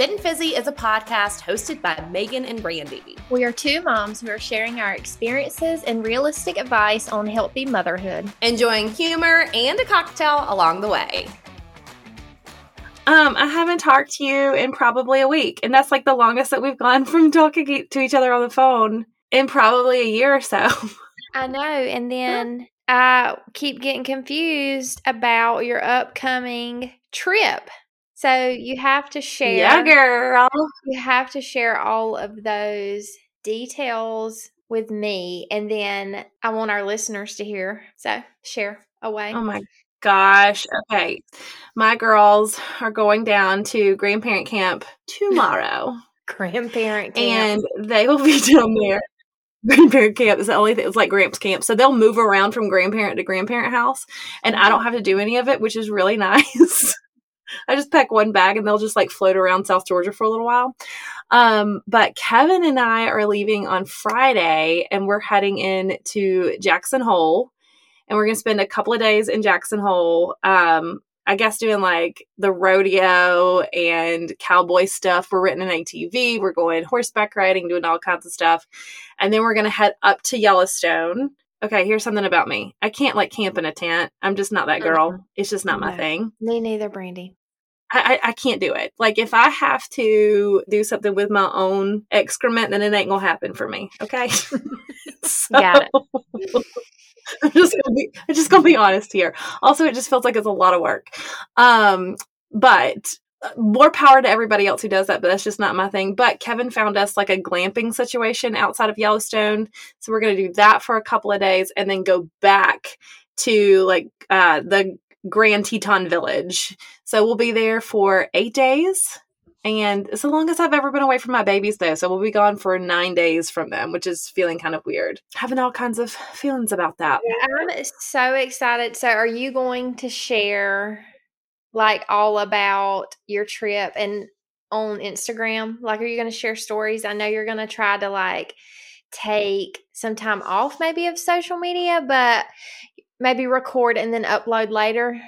Fit and Fizzy is a podcast hosted by Magan and Brandi. We are two moms who are sharing our experiences and realistic advice on healthy motherhood, enjoying humor and a cocktail along the way. Um, I haven't talked to you in probably a week, and that's like the longest that we've gone from talking to each other on the phone in probably a year or so. I know, and then I keep getting confused about your upcoming trip. So you have to share. Yeah, girl. You have to share all of those details with me, and then I want our listeners to hear. So share away. Oh my gosh. Okay. My girls are going down to grandparent camp tomorrow. grandparent camp. And they will be down there. Grandparent camp is the only thing. It's like Gramps camp. So they'll move around from grandparent to grandparent house. And I mm-hmm. don't have to do any of it, which is really nice. I just pack one bag and they'll just like float around South Georgia for a little while. Um, but Kevin and I are leaving on Friday and we're heading in to Jackson Hole and we're going to spend a couple of days in Jackson Hole. Um, I guess doing like the rodeo and cowboy stuff. We're renting an ATV. We're going horseback riding, doing all kinds of stuff. And then we're going to head up to Yellowstone okay, here's something about me. I can't like camp in a tent. I'm just not that girl. Mm-hmm. It's just not no. my thing. Me neither, Brandi. I, I, can't do it. Like if I have to do something with my own excrement, then it ain't gonna happen for me. Okay. so, Got it. I'm just gonna be I'm just gonna be honest here. Also, it just feels like it's a lot of work. Um, but uh, more power to everybody else who does that, but that's just not my thing. But Kevin found us like a glamping situation outside of Yellowstone. So we're going to do that for a couple of days and then go back to like uh, the Grand Teton Village. So we'll be there for eight days. And it's the longest I've ever been away from my babies, though. So we'll be gone for nine days from them, which is feeling kind of weird. Having all kinds of feelings about that. I'm so excited. So, are you going to share like all about your trip and on Instagram? Like, are you going to share stories? I know you're going to try to like take some time off maybe of social media, but maybe record and then upload later?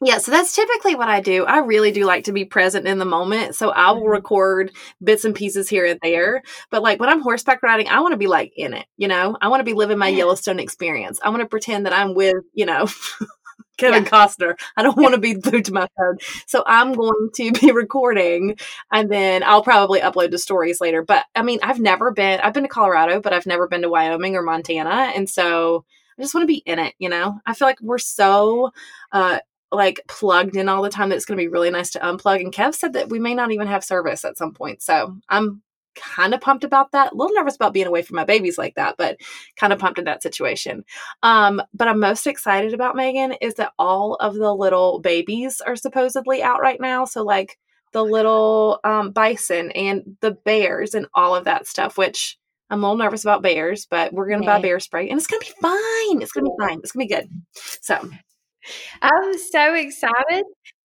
Yeah, so that's typically what I do. I really do like to be present in the moment. So I will mm-hmm. record bits and pieces here and there. But like when I'm horseback riding, I want to be like in it, you know? I want to be living my. Yellowstone experience. I want to pretend that I'm with, you know, Kevin yeah. Costner. I don't want to be glued to my phone. So I'm going to be recording and then I'll probably upload the stories later. But I mean, I've never been, I've been to Colorado, but I've never been to Wyoming or Montana. And so I just want to be in it, you know? I feel like we're so uh like plugged in all the time that it's going to be really nice to unplug. And Kev said that we may not even have service at some point. So I'm kind of pumped about that. A little nervous about being away from my babies like that, but kind of pumped in that situation. Um, but I'm most excited about Magan is that all of the little babies are supposedly out right now. So like the little um, bison and the bears and all of that stuff, which I'm a little nervous about bears, but we're going to buy bear spray and it's going to be fine. It's going to be fine. It's going to be good. So I'm so excited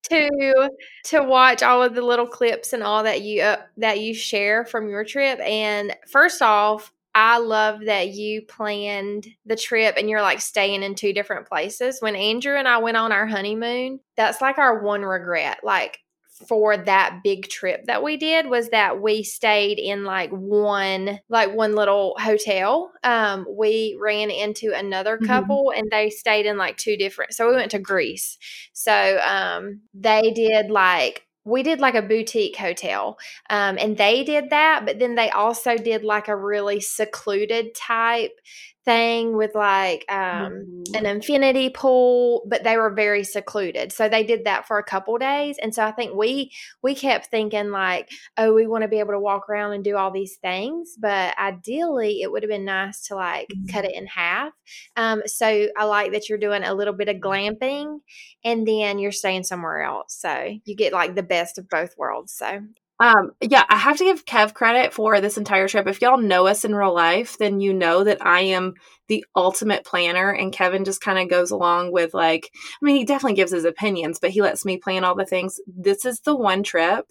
to to watch all of the little clips and all that you uh, that you share from your trip and first off I love that you planned the trip and you're like staying in two different places. When Andrew and I went on our honeymoon, that's like our one regret. Like for that big trip that we did was that we stayed in like one like one little hotel um we ran into another mm-hmm. couple mm-hmm. and they stayed in like two different so we went to greece so um they did like we did like a boutique hotel um, and they did that but then they also did like a really secluded type thing with like um, mm-hmm. an infinity pool but they were very secluded so they did that for a couple days and so i think we we kept thinking like oh we want to be able to walk around and do all these things but ideally it would have been nice to like mm-hmm. cut it in half um, so i like that you're doing a little bit of glamping and then you're staying somewhere else so you get like the best of both worlds so um, yeah, I have to give Kev credit for this entire trip. If y'all know us in real life, then you know that I am the ultimate planner, and Kevin just kind of goes along with like, I mean, he definitely gives his opinions, but he lets me plan all the things. This is the one trip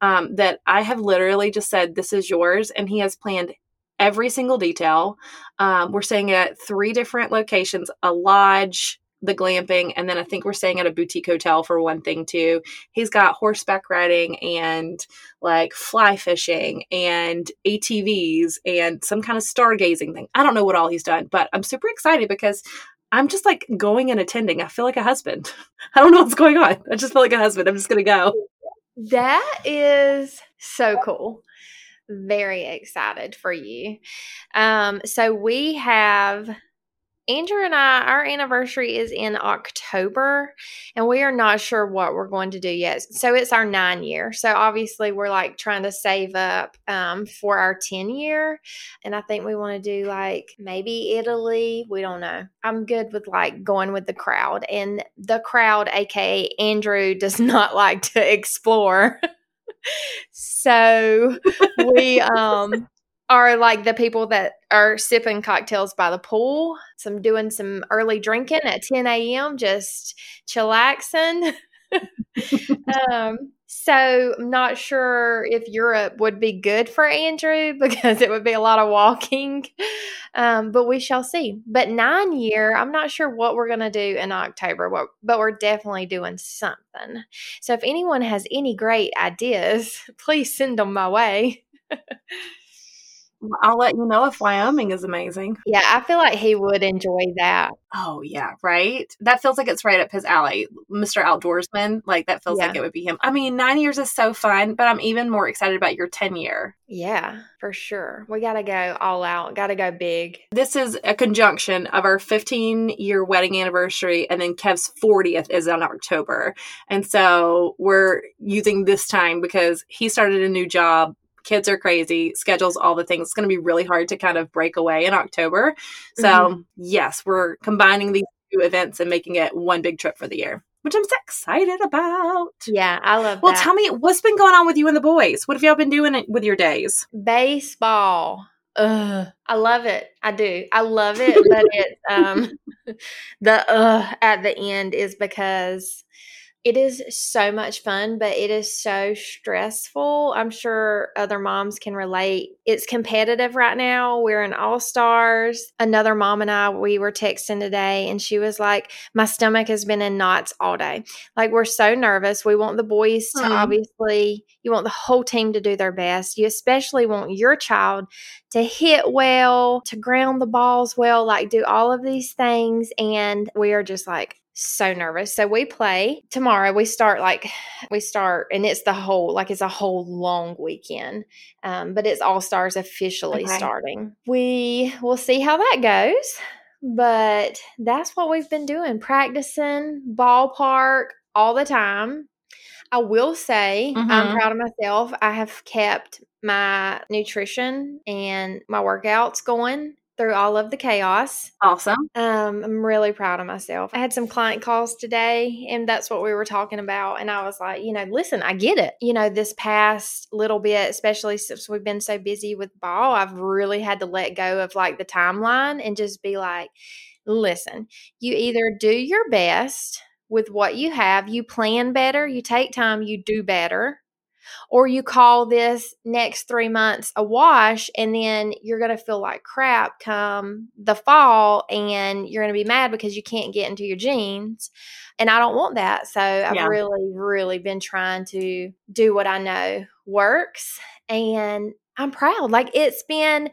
um, that I have literally just said, "This is yours," and he has planned every single detail. Um, we're staying at three different locations: a lodge, the glamping, and then I think we're staying at a boutique hotel for one thing too. He's got horseback riding and like fly fishing and ATVs and some kind of stargazing thing. I don't know what all he's done, but I'm super excited because I'm just like going and attending. I feel like a husband. I don't know what's going on. I just feel like a husband. I'm just going to go. That is so cool. Very excited for you. Um, so we have Andrew and I, our anniversary is in October, and we are not sure what we're going to do yet. So it's our nine year. So obviously, we're like trying to save up um, for our 10 year. And I think we want to do like maybe Italy. We don't know. I'm good with like going with the crowd, and the crowd, aka Andrew, does not like to explore. so we um are like the people that are sipping cocktails by the pool, some doing some early drinking at 10 a.m., just chillaxing. um, so I'm not sure if Europe would be good for Andrew because it would be a lot of walking, um, but we shall see. But nine year, I'm not sure what we're going to do in October, but we're definitely doing something. So if anyone has any great ideas, please send them my way. I'll let you know if Wyoming is amazing. Yeah, I feel like he would enjoy that. Oh yeah, right. That feels like it's right up his alley, Mr. Outdoorsman. Like that feels yeah. like it would be him. I mean, nine years is so fun, but I'm even more excited about your ten year. Yeah, for sure. We got to go all out. Got to go big. This is a conjunction of our 15 year wedding anniversary, and then Kev's 40th is in October, and so we're using this time because he started a new job kids are crazy, schedules, all the things. It's going to be really hard to kind of break away in October. So, mm-hmm. yes, we're combining these two events and making it one big trip for the year. Which I'm so excited about. Yeah, I love well, tell me, what's been going on with you and the boys? What have y'all been doing with your days? Baseball. Ugh, I love it. I do. I love it, but it um the uh at the end is because it is so much fun, but it is so stressful. I'm sure other moms can relate. It's competitive right now. We're in All Stars. Another mom and I, we were texting today, and she was like, My stomach has been in knots all day. Like, we're so nervous. We want the boys to mm. obviously, you want the whole team to do their best. You especially want your child to hit well, to ground the balls well, like do all of these things. And we are just like, so nervous. So we play tomorrow. We start like we start, and it's the whole like it's a whole long weekend. Um, but it's all stars officially okay. starting. We will see how that goes. But that's what we've been doing practicing ballpark all the time. I will say mm-hmm. I'm proud of myself. I have kept my nutrition and my workouts going through all of the chaos. Awesome. Um, I'm really proud of myself. I had some client calls today, and that's what we were talking about. And I was like, you know, listen, I get it. You know, this past little bit, especially since we've been so busy with ball, I've really had to let go of like the timeline and just be like, listen, you either do your best with what you have, you plan better, you take time, you do better or you call this next three months a wash and then you're going to feel like crap come the fall and you're going to be mad because you can't get into your jeans. And i don't want that. So i've yeah. really really been trying to do what i know works and i'm proud. Like it's been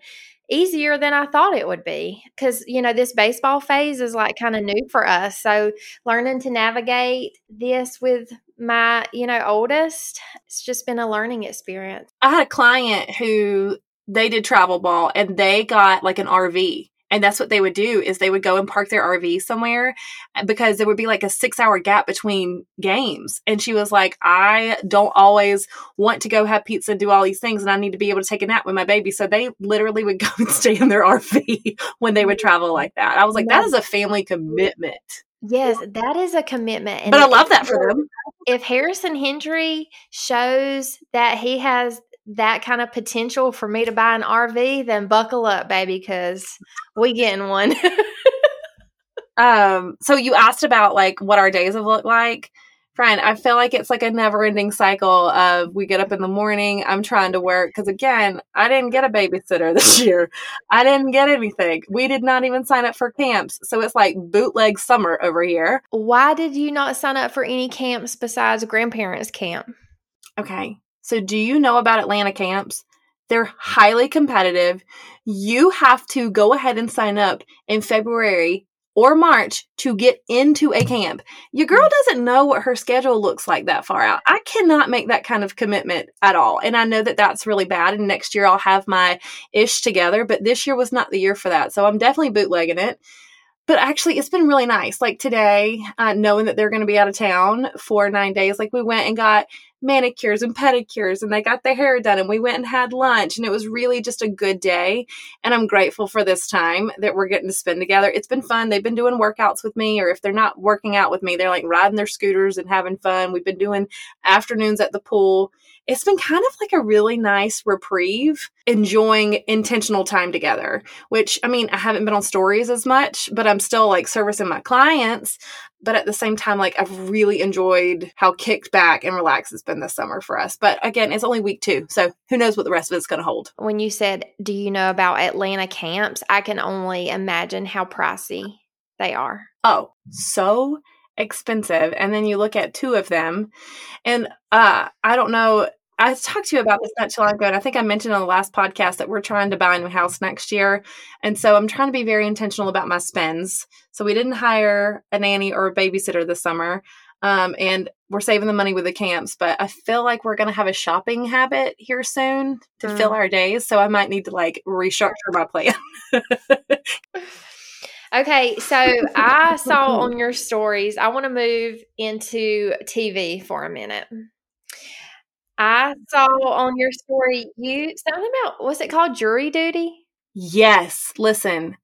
easier than I thought it would be because you know this baseball phase is like kind of new for us. So learning to navigate this with my, you know, oldest, it's just been a learning experience. I had a client who they did travel ball and they got like an RV and that's what they would do is they would go and park their rv somewhere uh, because there would be like a six hour gap between games. And she was like i don't always want to go have pizza and do all these things and i need to be able to take a nap with my baby. So they literally would go and stay in their rv when they would travel like that. I was like that is a family commitment. Yes, that is a commitment. And but I love that for them. If Harrison Hendry shows that he has that kind of potential for me to buy an RV, then buckle up, baby, because we getting one. um, so you asked about like what our days have looked like. Friend, I feel like it's like a never ending cycle of we get up in the morning, I'm trying to work. Because again, I didn't get a babysitter this year. I didn't get anything. We did not even sign up for camps. So it's like bootleg summer over here. Why did you not sign up for any camps besides grandparents' camp? Okay. So do you know about Atlanta camps? They're highly competitive. You have to go ahead and sign up in February or March to get into a camp. Your girl doesn't know what her schedule looks like that far out. I cannot make that kind of commitment at all. And I know that that's really bad. And next year I'll have my ish together, but this year was not the year for that. So I'm definitely bootlegging it. But actually, it's been really nice. Like today, uh, knowing that they're going to be out of town for nine days, like we went and got manicures and pedicures and they got their hair done and we went and had lunch and it was really just a good day. And i'm grateful for this time that we're getting to spend together. It's been fun. They've been doing workouts with me or if they're not working out with me they're like riding their scooters and having fun. We've been doing afternoons at the pool it's been kind of like a really nice reprieve, enjoying intentional time together, which I mean, I haven't been on stories as much, but I'm still like servicing my clients. But at the same time, like I've really enjoyed how kicked back and relaxed it's been this summer for us. But again, it's only week two. So who knows what the rest of it's going to hold. When you said, Do you know about Atlanta camps? I can only imagine how pricey they are. Oh, so expensive. And then you look at two of them, and uh, I don't know. I talked to you about this not too long ago, and I think I mentioned on the last podcast that we're trying to buy a new house next year. And so I'm trying to be very intentional about my spends. So we didn't hire a nanny or a babysitter this summer. Um, and we're saving the money with the camps, but I feel like we're going to have a shopping habit here soon to mm. fill our days. So I might need to like restructure my plan. Okay, so I saw on your stories, I want to move into TV for a minute. I saw on your story you something about what's it called jury duty? Yes. Listen,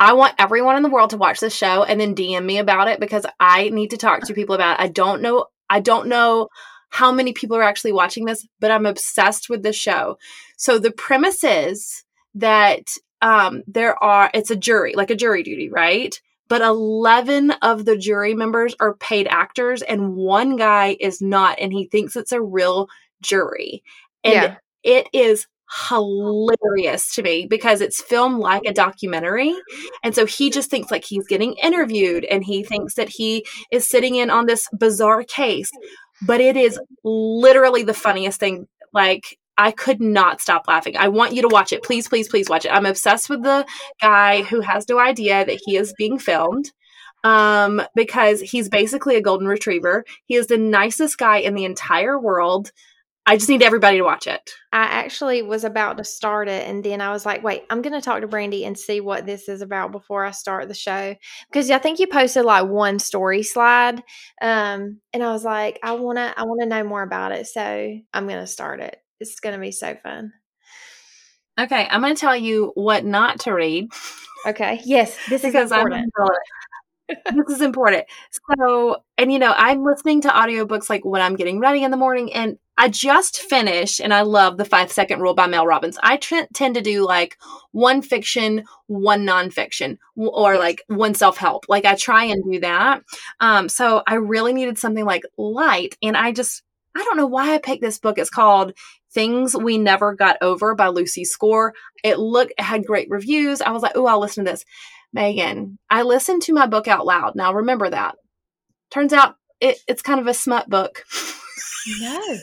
I want everyone in the world to watch this show and then DM me about it because I need to talk to people about it. I don't know I don't know how many people are actually watching this, but I'm obsessed with this show. So the premise is that um, there are, it's a jury, like a jury duty, right? But 11 of the jury members are paid actors and one guy is not, and he thinks it's a real jury. And yeah. it is hilarious to me because it's filmed like a documentary. And so he just thinks like he's getting interviewed and he thinks that he is sitting in on this bizarre case. But it is literally the funniest thing. Like, I could not stop laughing. I want you to watch it. Please, please, please watch it. I'm obsessed with the guy who has no idea that he is being filmed um, because he's basically a golden retriever. He is the nicest guy in the entire world. I just need everybody to watch it. I actually was about to start it, and then I was like, "Wait, I'm going to talk to Brandi and see what this is about before I start the show." Because I think you posted like one story slide, um, and I was like, "I want to, I want to know more about it." So I'm going to start it. It's going to be so fun. Okay, I'm going to tell you what not to read. Okay. Yes, this is important. this is important. So, and you know, I'm listening to audiobooks like when I'm getting ready in the morning, and I just finished, and I love the five second rule by Mel Robbins. I t- tend to do like one fiction, one nonfiction, or like one self help. Like I try and do that. Um, so I really needed something like light, and I just I don't know why I picked this book. It's called Things We Never Got Over by Lucy Score. It looked it had great reviews. I was like, oh, I'll listen to this. Magan, I listened to my book out loud. Now remember that. Turns out it, it's kind of a smut book. No.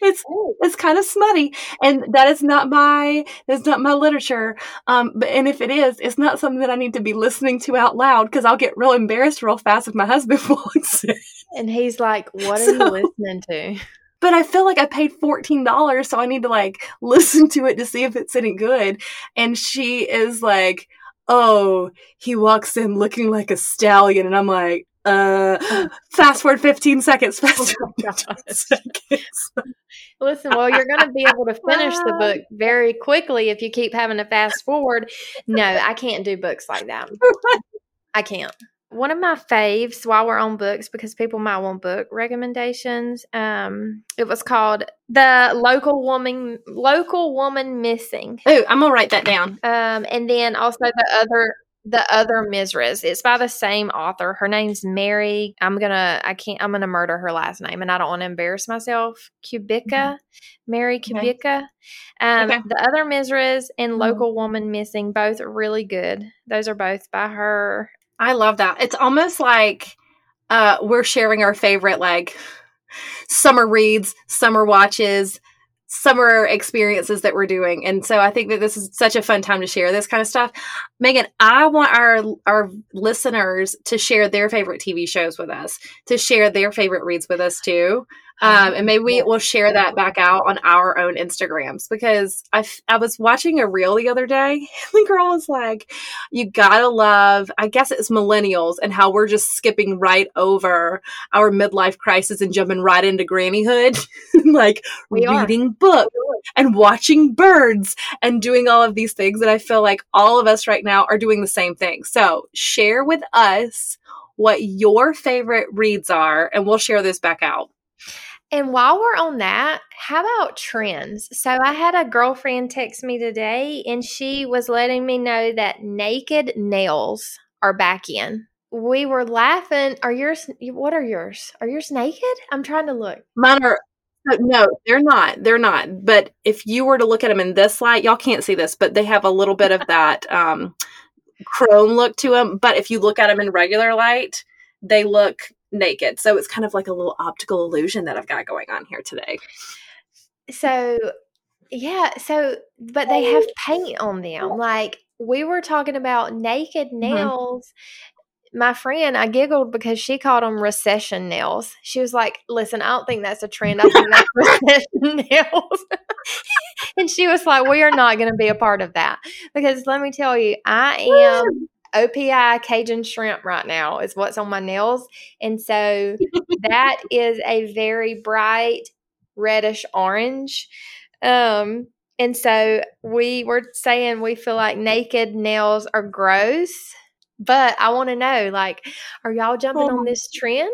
it's it's kind of smutty and that is not my that's not my literature um but and if it is it's not something that i need to be listening to out loud because i'll get real embarrassed real fast if my husband walks in and he's like what are so, you listening to but i feel like i paid $14 so i need to like listen to it to see if it's any good and she is like oh he walks in looking like a stallion and i'm like uh, fast forward 15 seconds. Fast oh forward 15 seconds. Listen, well, you're going to be able to finish the book very quickly if you keep having to fast forward. No, I can't do books like that. I can't. One of my faves while we're on books, because people might want book recommendations, um, it was called The Local Woman Local Woman Missing. Oh, I'm gonna write that down. Um, and then also the other The Other Mizra's. It's by the same author. Her name's Mary. I'm gonna I can't I'm gonna murder her last name and I don't want to embarrass myself. Kubica. Mhm. Mary Okay. Kubica. Um Okay. The Other Mrs. and Mhm. Local Woman Missing, both really good. Those are both by her. I love that. It's almost like uh, we're sharing our favorite like summer reads, summer watches, summer experiences that we're doing. And so I think that this is such a fun time to share this kind of stuff. Magan, I want our our listeners to share their favorite TV shows with us, to share their favorite reads with us too. Um, and maybe we will share that back out on our own Instagrams because I, f- I was watching a reel the other day. And the girl was like, you gotta love, I guess it's millennials and how we're just skipping right over our midlife crisis and jumping right into grannyhood. like We are. reading books and watching birds and doing all of these things. And I feel like all of us right now are doing the same thing. So share with us what your favorite reads are, and we'll share this back out. And while we're on that, how about trends? So I had a girlfriend text me today and she was letting me know that naked nails are back in. We were laughing. Are yours what are yours? Are yours naked? I'm trying to look. Mine are no, no, they're not. They're not. But if you were to look at them in this light, y'all can't see this, but they have a little bit of that um, chrome look to them. But if you look at them in regular light, they look naked. So it's kind of like a little optical illusion that I've got going on here today. So yeah, so but they have paint on them. Oh. Like we were talking about naked mm-hmm. nails. My friend, I giggled because she called them recession nails. She was like, "Listen, I don't think that's a trend. I think that's recession nails." and she was like, "We are not going to be a part of that because let me tell you, I am OPI Cajun shrimp right now is what's on my nails, and so that is a very bright reddish orange. Um, and so we were saying we feel like naked nails are gross, but I want to know like, are y'all jumping Oh. on this trend?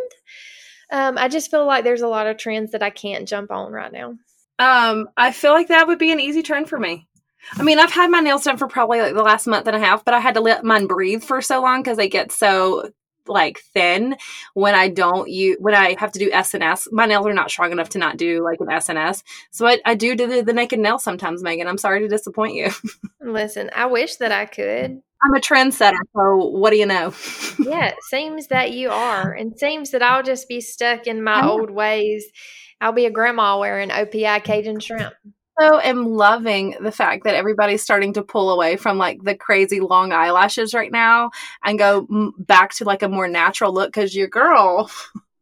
Um, I just feel like there's a lot of trends that I can't jump on right now. Um, I feel like that would be an easy trend for me. I mean, I've had my nails done for probably like the last month and a half, but I had to let mine breathe for so long because they get so like thin when I don't use when I have to do SNS. My nails are not strong enough to not do like an SNS, so I, I do do the, the naked nail sometimes. Magan, I'm sorry to disappoint you. Listen, I wish that I could. I'm a trendsetter, so what do you know? Yeah, it seems that you are, and seems that I'll just be stuck in my old ways. I'll be a grandma wearing OPI Cajun shrimp. Also am loving the fact that everybody's starting to pull away from like the crazy long eyelashes right now and go m- back to like a more natural look because your girl,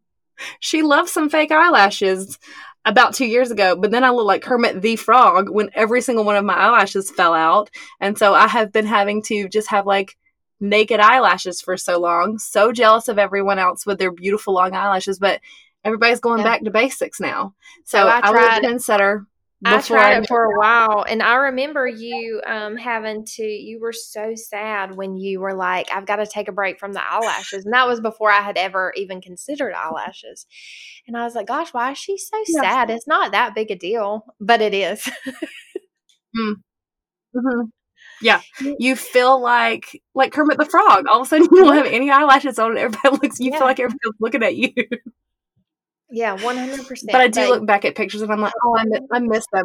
she loves some fake eyelashes about two years ago, but then I look like Kermit the Frog when every single one of my eyelashes fell out. And so I have been having to just have like naked eyelashes for so long. So jealous of everyone else with their beautiful long eyelashes, but everybody's going Yeah. back to basics now. So, So I I, tried- a trendsetter. I tried knew- it for a while, and I remember you um, having to. You were so sad when you were like, "I've got to take a break from the eyelashes," and that was before I had ever even considered eyelashes. And I was like, "Gosh, why is she so sad? It's not that big a deal, but it is." Mhm. Yeah, you feel like like Kermit the Frog. All of a sudden, you don't have any eyelashes on, and everybody looks. You Yeah. feel like everybody's looking at you. Yeah, one hundred percent. But I do look back at pictures, and I'm like, oh, I miss, I miss them.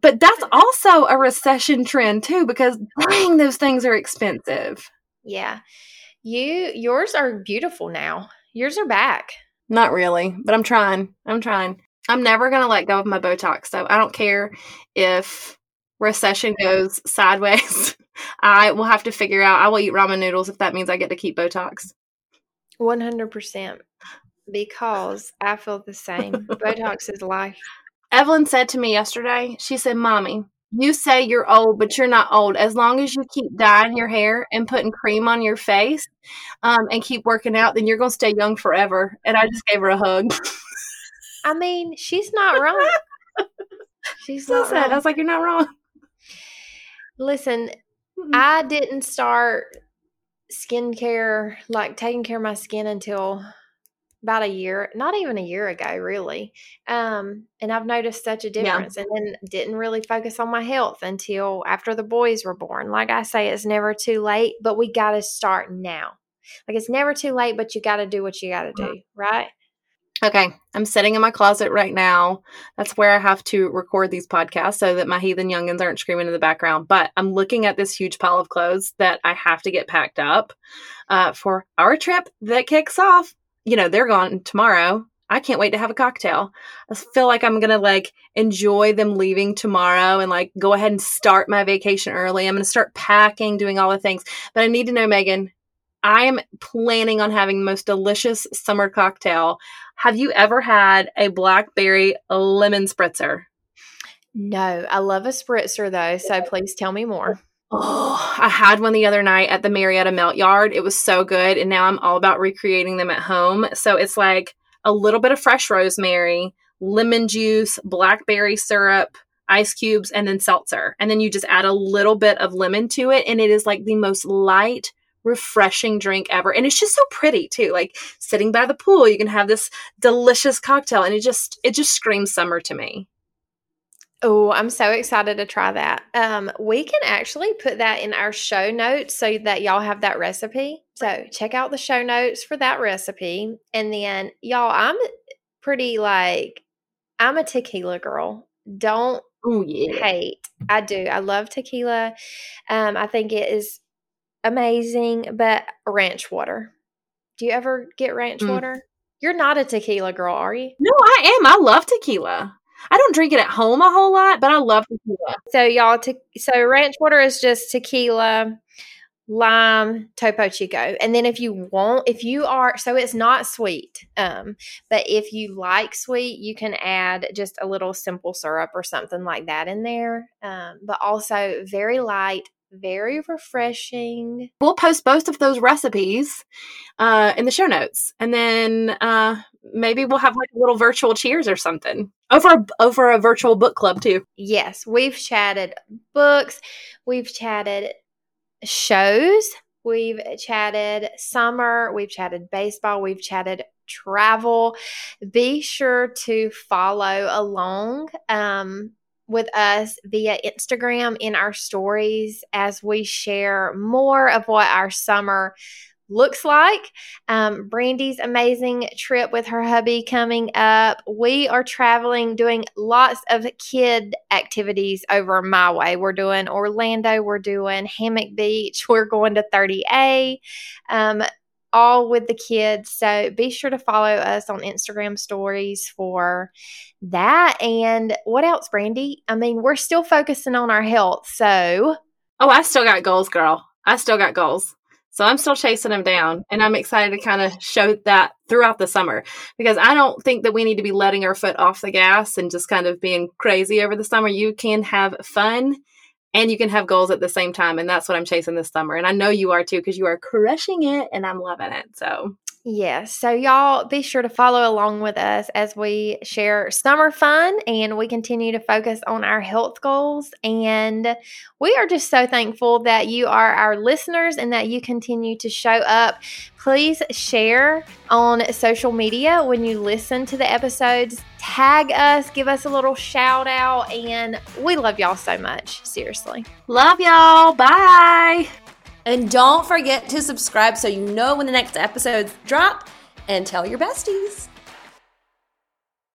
But that's also a recession trend too, because dang, those things are expensive. Yeah, you yours are beautiful now. Yours are back. Not really, but I'm trying. I'm trying. I'm never gonna let go of my Botox, so I don't care if recession goes sideways. I will have to figure out. I will eat ramen noodles if that means I get to keep Botox. One hundred percent. Because I feel the same. Botox is life. Evelyn said to me yesterday, she said, Mommy, you say you're old, but you're not old. As long as you keep dyeing your hair and putting cream on your face um, and keep working out, then you're going to stay young forever. And I just gave her a hug. I mean, she's not wrong. She's so not sad. I was like, You're not wrong. Listen, Mhm. I didn't start skincare, like taking care of my skin until about a year, not even a year ago, really. Um, and I've noticed such a difference. Yeah. And then didn't really focus on my health until after the boys were born. Like I say, it's never too late, but we got to start now. Like it's never too late, but you got to do what you got to do, right? Okay, I'm sitting in my closet right now. That's where I have to record these podcasts so that my heathen youngins aren't screaming in the background. But I'm looking at this huge pile of clothes that I have to get packed up uh, for our trip that kicks off. You know, they're gone tomorrow. I can't wait to have a cocktail. I feel like I'm gonna like enjoy them leaving tomorrow and like go ahead and start my vacation early. I'm gonna start packing, doing all the things. But I need to know, Magan, I am planning on having the most delicious summer cocktail. Have you ever had a blackberry lemon spritzer? No, I love a spritzer though, so please tell me more. Oh, I had one the other night at the Marietta Melt Yard. It was so good, and now I'm all about recreating them at home. So it's like a little bit of fresh rosemary, lemon juice, blackberry syrup, ice cubes, and then seltzer. And then you just add a little bit of lemon to it, and it is like the most light, refreshing drink ever. And it's just so pretty too. Like sitting by the pool, you can have this delicious cocktail and it just it just screams summer to me. Oh, I'm so excited to try that. Um, we can actually put that in our show notes so that y'all have that recipe. So check out the show notes for that recipe. And then y'all, I'm pretty like I'm a tequila girl. Don't oh, yeah. hate. I do. I love tequila. Um, I think it is amazing, but ranch water. Do you ever get ranch mm. water? You're not a tequila girl, are you? No, I am. I love tequila. I don't drink it at home a whole lot, but I love tequila. So y'all, te- so ranch water is just tequila, lime, Topo Chico, and then if you want, if you are, so it's not sweet, um, but if you like sweet, you can add just a little simple syrup or something like that in there. Um, but also very light, very refreshing. We'll post both of those recipes uh, in the show notes, and then uh, maybe we'll have like a little virtual cheers or something over over a virtual book club too. Yes, we've chatted books, we've chatted shows, we've chatted summer, we've chatted baseball, we've chatted travel. Be sure to follow along. Um, with us via Instagram in our stories as we share more of what our summer looks like. Um, Brandi's amazing trip with her hubby coming up. We are traveling, doing lots of kid activities over my way. We're doing Orlando, we're doing Hammock Beach, we're going to 30A. Um, all with the kids. So be sure to follow us on Instagram stories for that. And what else, Brandi? I mean, we're still focusing on our health. So. Oh, I still got goals, girl. I still got goals. So I'm still chasing them down. And I'm excited to kind of show that throughout the summer because I don't think that we need to be letting our foot off the gas and just kind of being crazy over the summer. You can have fun and you can have goals at the same time. And that's what I'm chasing this summer. And I know you are too because you are crushing it and I'm loving it. So Yes. So, y'all be sure to follow along with us as we share summer fun and we continue to focus on our health goals. And we are just so thankful that you are our listeners and that you continue to show up. Please share on social media when you listen to the episodes. Tag us, give us a little shout out, and we love y'all so much. Seriously. Love y'all. Bye. And don't forget to subscribe so you know when the next episodes drop and tell your besties.